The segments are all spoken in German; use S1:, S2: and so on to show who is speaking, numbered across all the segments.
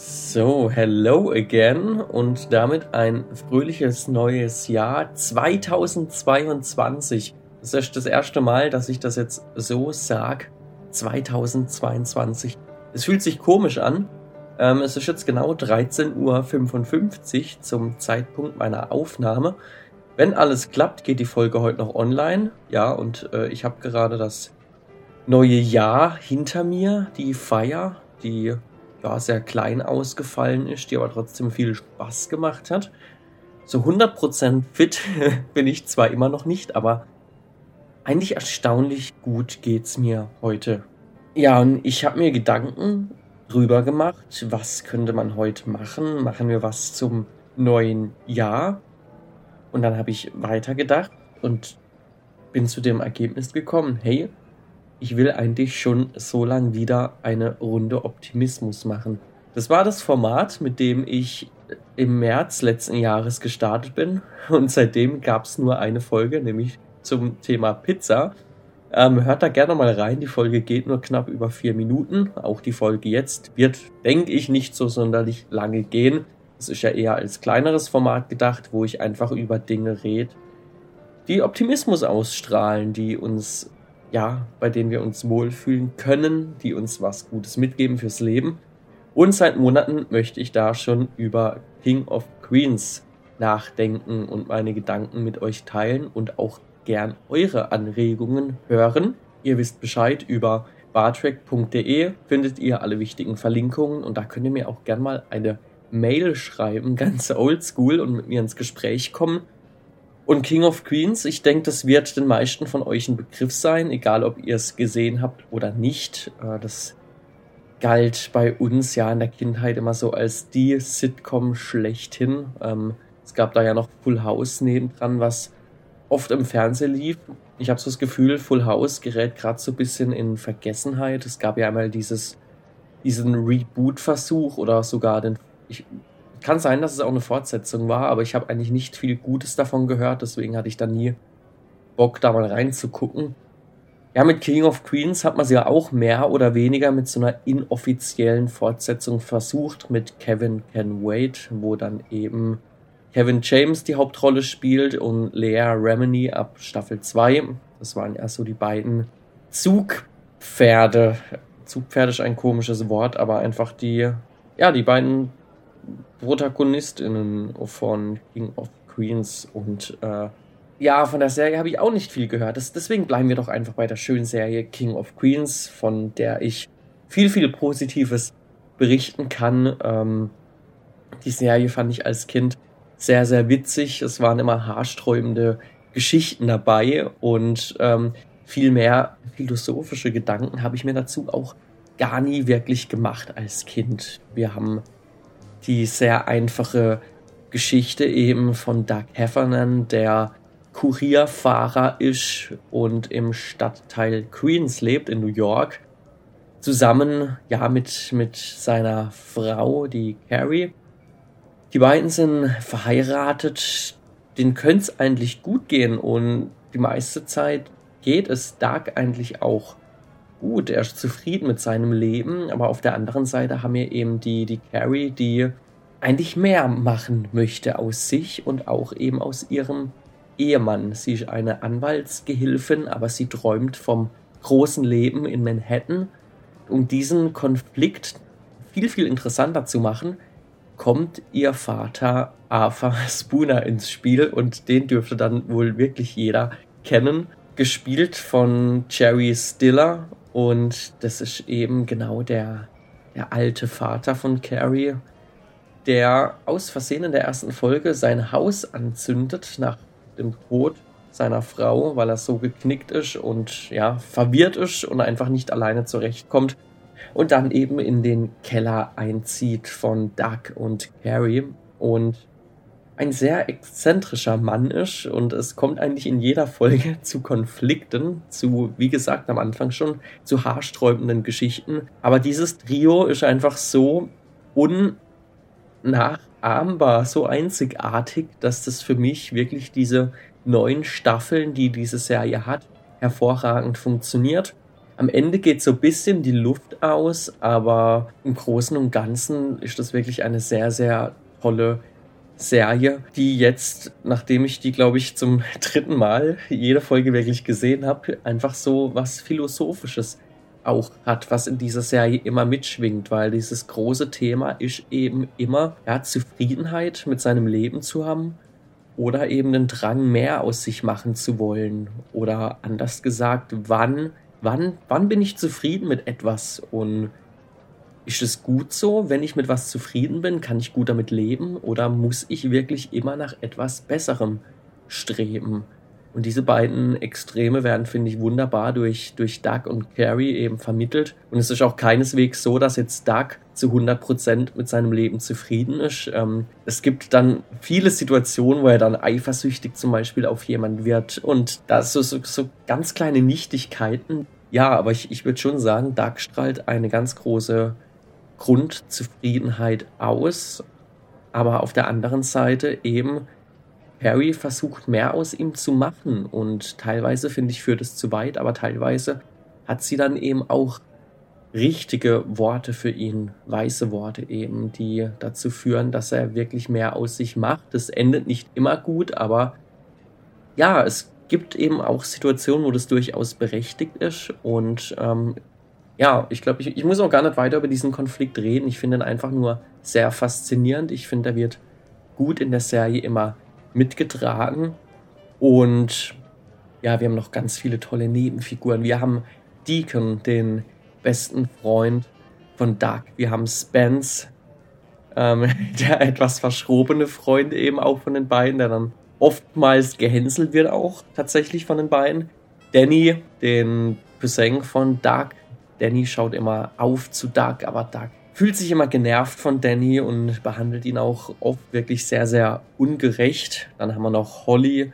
S1: So, hello again und damit ein fröhliches neues Jahr 2022. Das ist das erste Mal, dass ich das jetzt so sag. 2022. Es fühlt sich komisch an. Ähm, es ist jetzt genau 13.55 Uhr zum Zeitpunkt meiner Aufnahme. Wenn alles klappt, geht die Folge heute noch online. Ja, und äh, ich habe gerade das neue Jahr hinter mir, die Feier, die ja, sehr klein ausgefallen ist, die aber trotzdem viel Spaß gemacht hat. So 100% fit bin ich zwar immer noch nicht, aber eigentlich erstaunlich gut geht's mir heute. Ja, und ich habe mir Gedanken drüber gemacht, was könnte man heute machen? Machen wir was zum neuen Jahr? Und dann habe ich weitergedacht und bin zu dem Ergebnis gekommen, hey, ich will eigentlich schon so lang wieder eine Runde Optimismus machen. Das war das Format, mit dem ich im März letzten Jahres gestartet bin und seitdem gab es nur eine Folge, nämlich zum Thema Pizza. Ähm, hört da gerne mal rein, die Folge geht nur knapp über vier Minuten. Auch die Folge jetzt wird, denke ich, nicht so sonderlich lange gehen. Es ist ja eher als kleineres Format gedacht, wo ich einfach über Dinge rede, die Optimismus ausstrahlen, die uns ja, bei denen wir uns wohlfühlen können, die uns was Gutes mitgeben fürs Leben. Und seit Monaten möchte ich da schon über King of Queens nachdenken und meine Gedanken mit euch teilen und auch gern eure Anregungen hören. Ihr wisst Bescheid über bartrack.de findet ihr alle wichtigen Verlinkungen und da könnt ihr mir auch gern mal eine Mail schreiben, ganz oldschool und mit mir ins Gespräch kommen. Und King of Queens, ich denke, das wird den meisten von euch ein Begriff sein, egal ob ihr es gesehen habt oder nicht. Äh, das galt bei uns ja in der Kindheit immer so als die Sitcom schlechthin. Ähm, es gab da ja noch Full House nebendran, was oft im Fernsehen lief. Ich habe so das Gefühl, Full House gerät gerade so ein bisschen in Vergessenheit. Es gab ja einmal dieses, diesen Reboot-Versuch oder sogar den, ich kann sein, dass es auch eine Fortsetzung war, aber ich habe eigentlich nicht viel Gutes davon gehört, deswegen hatte ich da nie Bock, da mal reinzugucken. Ja, mit King of Queens hat man sie ja auch mehr oder weniger mit so einer inoffiziellen Fortsetzung versucht, mit Kevin Can Wait, wo dann eben Kevin James die Hauptrolle spielt und Lea Remini ab Staffel 2. Das waren ja so die beiden Zugpferde. Zugpferde ist ein komisches Wort, aber einfach die, ja, die beiden Protagonistinnen von King of Queens und äh, ja, von der Serie habe ich auch nicht viel gehört. Das, deswegen bleiben wir doch einfach bei der schönen Serie King of Queens, von der ich viel, viel Positives berichten kann. Ähm, die Serie fand ich als Kind sehr, sehr witzig. Es waren immer haarsträubende Geschichten dabei und ähm, viel mehr philosophische Gedanken habe ich mir dazu auch gar nie wirklich gemacht als Kind. Wir haben die sehr einfache Geschichte eben von Doug Heffernan, der Kurierfahrer ist und im Stadtteil Queens lebt in New York. Zusammen, ja, mit, mit seiner Frau, die Carrie. Die beiden sind verheiratet. Den könnte es eigentlich gut gehen und die meiste Zeit geht es Doug eigentlich auch gut, er ist zufrieden mit seinem Leben, aber auf der anderen Seite haben wir eben die, die Carrie, die eigentlich mehr machen möchte aus sich und auch eben aus ihrem Ehemann. Sie ist eine Anwaltsgehilfin, aber sie träumt vom großen Leben in Manhattan. Um diesen Konflikt viel, viel interessanter zu machen, kommt ihr Vater Arthur Spooner ins Spiel und den dürfte dann wohl wirklich jeder kennen. Gespielt von Jerry Stiller und das ist eben genau der, der alte Vater von Carrie, der aus Versehen in der ersten Folge sein Haus anzündet nach dem Tod seiner Frau, weil er so geknickt ist und ja, verwirrt ist und einfach nicht alleine zurechtkommt. Und dann eben in den Keller einzieht von Doug und Carrie. Und ein sehr exzentrischer Mann ist und es kommt eigentlich in jeder Folge zu Konflikten, zu, wie gesagt, am Anfang schon, zu haarsträubenden Geschichten. Aber dieses Trio ist einfach so unnachahmbar, so einzigartig, dass das für mich wirklich diese neun Staffeln, die diese Serie hat, hervorragend funktioniert. Am Ende geht so ein bisschen die Luft aus, aber im Großen und Ganzen ist das wirklich eine sehr, sehr tolle Serie, die jetzt, nachdem ich die, glaube ich, zum dritten Mal jede Folge wirklich gesehen habe, einfach so was Philosophisches auch hat, was in dieser Serie immer mitschwingt, weil dieses große Thema ist eben immer ja, Zufriedenheit mit seinem Leben zu haben oder eben den Drang mehr aus sich machen zu wollen oder anders gesagt, wann wann wann bin ich zufrieden mit etwas und ist es gut so, wenn ich mit was zufrieden bin? Kann ich gut damit leben? Oder muss ich wirklich immer nach etwas Besserem streben? Und diese beiden Extreme werden, finde ich, wunderbar durch, durch Doug und Carrie eben vermittelt. Und es ist auch keineswegs so, dass jetzt Doug zu 100% mit seinem Leben zufrieden ist. Ähm, es gibt dann viele Situationen, wo er dann eifersüchtig zum Beispiel auf jemanden wird. Und da so, so, so ganz kleine Nichtigkeiten. Ja, aber ich, ich würde schon sagen, Doug strahlt eine ganz große Grundzufriedenheit aus, aber auf der anderen Seite eben Harry versucht mehr aus ihm zu machen und teilweise finde ich führt es zu weit, aber teilweise hat sie dann eben auch richtige Worte für ihn, weiße Worte eben, die dazu führen, dass er wirklich mehr aus sich macht. Das endet nicht immer gut, aber ja, es gibt eben auch Situationen, wo das durchaus berechtigt ist und ähm, ja, ich glaube, ich, ich muss auch gar nicht weiter über diesen Konflikt reden. Ich finde ihn einfach nur sehr faszinierend. Ich finde, er wird gut in der Serie immer mitgetragen. Und ja, wir haben noch ganz viele tolle Nebenfiguren. Wir haben Deacon, den besten Freund von Doug. Wir haben Spence, ähm, der etwas verschrobene Freund eben auch von den beiden, der dann oftmals gehänselt wird auch tatsächlich von den beiden. Danny, den Cousin von Doug, Danny schaut immer auf zu Doug, aber Doug fühlt sich immer genervt von Danny und behandelt ihn auch oft wirklich sehr, sehr ungerecht. Dann haben wir noch Holly,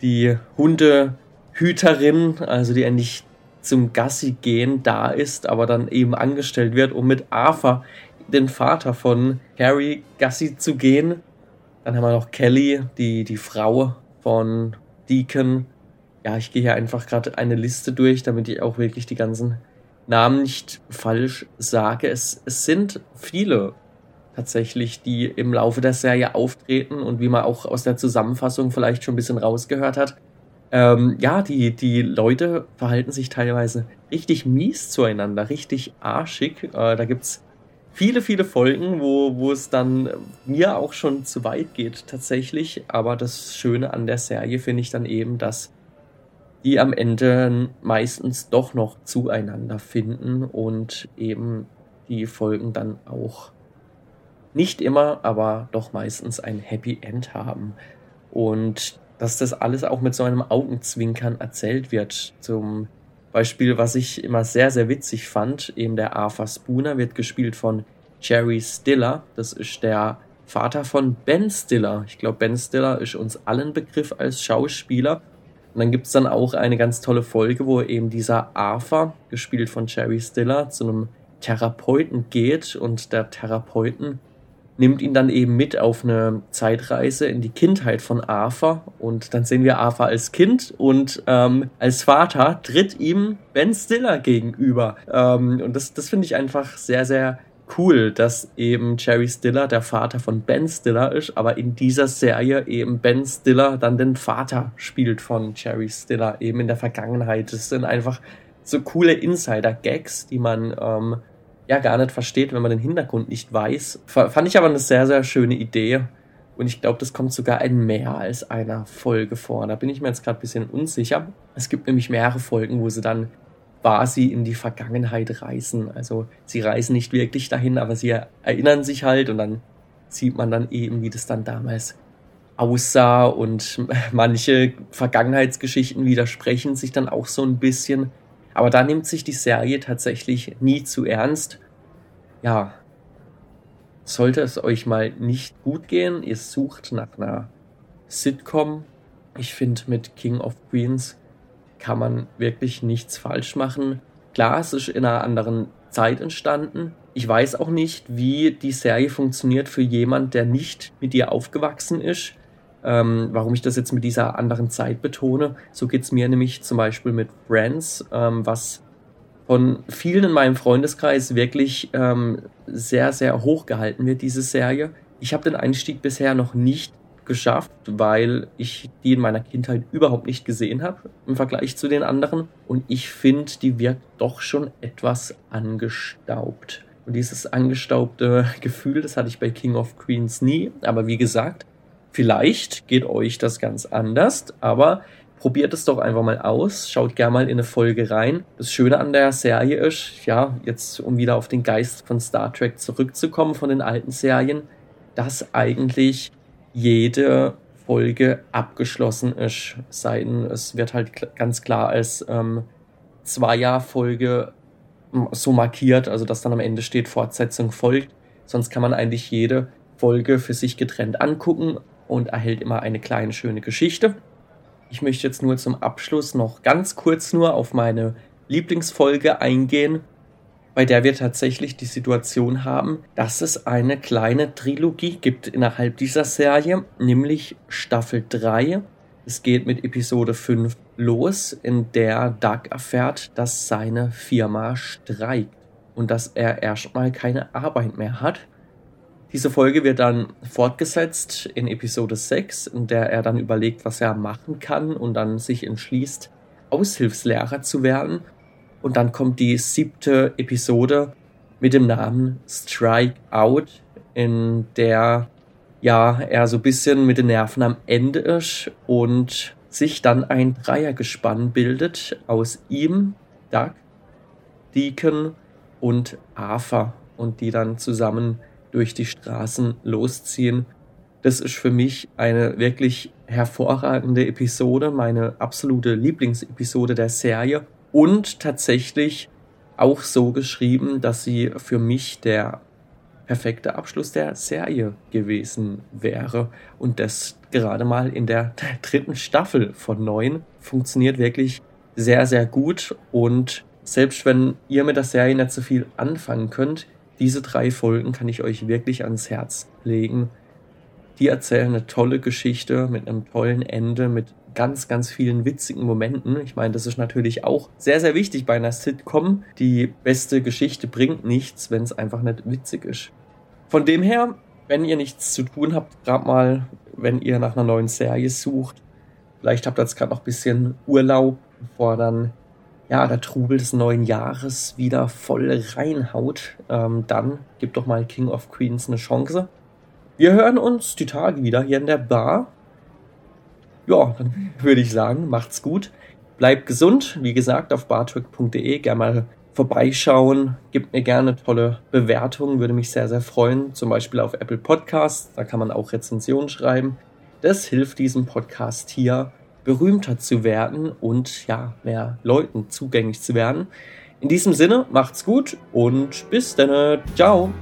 S1: die Hundehüterin, also die endlich zum Gassi gehen da ist, aber dann eben angestellt wird, um mit Arthur, den Vater von Harry, Gassi zu gehen. Dann haben wir noch Kelly, die, die Frau von Deacon. Ja, ich gehe hier einfach gerade eine Liste durch, damit ich auch wirklich die ganzen Namen nicht falsch sage. Es, es sind viele tatsächlich, die im Laufe der Serie auftreten und wie man auch aus der Zusammenfassung vielleicht schon ein bisschen rausgehört hat. Ähm, ja, die, die Leute verhalten sich teilweise richtig mies zueinander, richtig arschig. Äh, da gibt's viele, viele Folgen, wo, wo es dann mir auch schon zu weit geht tatsächlich. Aber das Schöne an der Serie finde ich dann eben, dass die am Ende meistens doch noch zueinander finden und eben die Folgen dann auch nicht immer, aber doch meistens ein Happy End haben. Und dass das alles auch mit so einem Augenzwinkern erzählt wird. Zum Beispiel, was ich immer sehr, sehr witzig fand, eben der Arthur Spooner wird gespielt von Jerry Stiller. Das ist der Vater von Ben Stiller. Ich glaube, Ben Stiller ist uns allen Begriff als Schauspieler. Und dann gibt's dann auch eine ganz tolle Folge, wo eben dieser Arthur, gespielt von Jerry Stiller, zu einem Therapeuten geht und der Therapeuten nimmt ihn dann eben mit auf eine Zeitreise in die Kindheit von Arthur. Und dann sehen wir Arthur als Kind und ähm, als Vater tritt ihm Ben Stiller gegenüber. Ähm, und das, das finde ich einfach sehr, sehr cool, dass eben Jerry Stiller der Vater von Ben Stiller ist, aber in dieser Serie eben Ben Stiller dann den Vater spielt von Jerry Stiller, eben in der Vergangenheit. Das sind einfach so coole Insider-Gags, die man ähm, ja gar nicht versteht, wenn man den Hintergrund nicht weiß. Fand ich aber eine sehr, sehr schöne Idee. Und ich glaube, das kommt sogar in mehr als einer Folge vor. Da bin ich mir jetzt gerade ein bisschen unsicher. Es gibt nämlich mehrere Folgen, wo sie dann quasi in die Vergangenheit reisen. Also sie reisen nicht wirklich dahin, aber sie erinnern sich halt und dann sieht man dann eben, wie das dann damals aussah und manche Vergangenheitsgeschichten widersprechen sich dann auch so ein bisschen. Aber da nimmt sich die Serie tatsächlich nie zu ernst. Ja, sollte es euch mal nicht gut gehen, ihr sucht nach einer Sitcom. Ich finde mit King of Queens kann man wirklich nichts falsch machen. Klar, es ist in einer anderen Zeit entstanden. Ich weiß auch nicht, wie die Serie funktioniert für jemand, der nicht mit ihr aufgewachsen ist. Ähm, warum ich das jetzt mit dieser anderen Zeit betone. So geht's mir nämlich zum Beispiel mit Friends, ähm, was von vielen in meinem Freundeskreis wirklich ähm, sehr, sehr hoch gehalten wird, diese Serie. Ich habe den Einstieg bisher noch nicht geschafft, weil ich die in meiner Kindheit überhaupt nicht gesehen habe im Vergleich zu den anderen. Und ich finde, die wirkt doch schon etwas angestaubt. Und dieses angestaubte Gefühl, das hatte ich bei King of Queens nie. Aber wie gesagt, vielleicht geht euch das ganz anders. Aber probiert es doch einfach mal aus. Schaut gerne mal in eine Folge rein. Das Schöne an der Serie ist, ja, jetzt um wieder auf den Geist von Star Trek zurückzukommen, von den alten Serien, dass eigentlich jede Folge abgeschlossen ist. Seiten, es wird halt ganz klar als ähm, Zweierfolge so markiert, also dass dann am Ende steht, Fortsetzung folgt. Sonst kann man eigentlich jede Folge für sich getrennt angucken und erhält immer eine kleine schöne Geschichte. Ich möchte jetzt nur zum Abschluss noch ganz kurz nur auf meine Lieblingsfolge eingehen bei der wir tatsächlich die Situation haben, dass es eine kleine Trilogie gibt innerhalb dieser Serie, nämlich Staffel 3. Es geht mit Episode 5 los, in der Doug erfährt, dass seine Firma streikt und dass er erstmal keine Arbeit mehr hat. Diese Folge wird dann fortgesetzt in Episode 6, in der er dann überlegt, was er machen kann und dann sich entschließt, Aushilfslehrer zu werden und dann kommt die siebte Episode mit dem Namen Strike Out, in der ja er so ein bisschen mit den Nerven am Ende ist und sich dann ein Dreiergespann bildet aus ihm, Doug, Deacon und Arthur und die dann zusammen durch die Straßen losziehen. Das ist für mich eine wirklich hervorragende Episode, meine absolute Lieblingsepisode der Serie und tatsächlich auch so geschrieben, dass sie für mich der perfekte Abschluss der Serie gewesen wäre. Und das gerade mal in der dritten Staffel von neun funktioniert wirklich sehr, sehr gut. Und selbst wenn ihr mit der Serie nicht so viel anfangen könnt, diese drei Folgen kann ich euch wirklich ans Herz legen. Die erzählen eine tolle Geschichte mit einem tollen Ende, mit ganz, ganz vielen witzigen Momenten. Ich meine, das ist natürlich auch sehr, sehr wichtig bei einer Sitcom. Die beste Geschichte bringt nichts, wenn es einfach nicht witzig ist. Von dem her, wenn ihr nichts zu tun habt, gerade mal, wenn ihr nach einer neuen Serie sucht, vielleicht habt ihr jetzt gerade noch ein bisschen Urlaub, bevor dann ja, der Trubel des neuen Jahres wieder voll reinhaut, ähm, dann gebt doch mal King of Queens eine Chance. Wir hören uns die Tage wieder hier in der Bar ja, dann würde ich sagen, macht's gut. Bleibt gesund. Wie gesagt, auf bartwick.de gerne mal vorbeischauen. Gebt mir gerne tolle Bewertungen, würde mich sehr, sehr freuen. Zum Beispiel auf Apple Podcasts. Da kann man auch Rezensionen schreiben. Das hilft diesem Podcast hier berühmter zu werden und ja, mehr Leuten zugänglich zu werden. In diesem Sinne, macht's gut und bis dann. Ciao.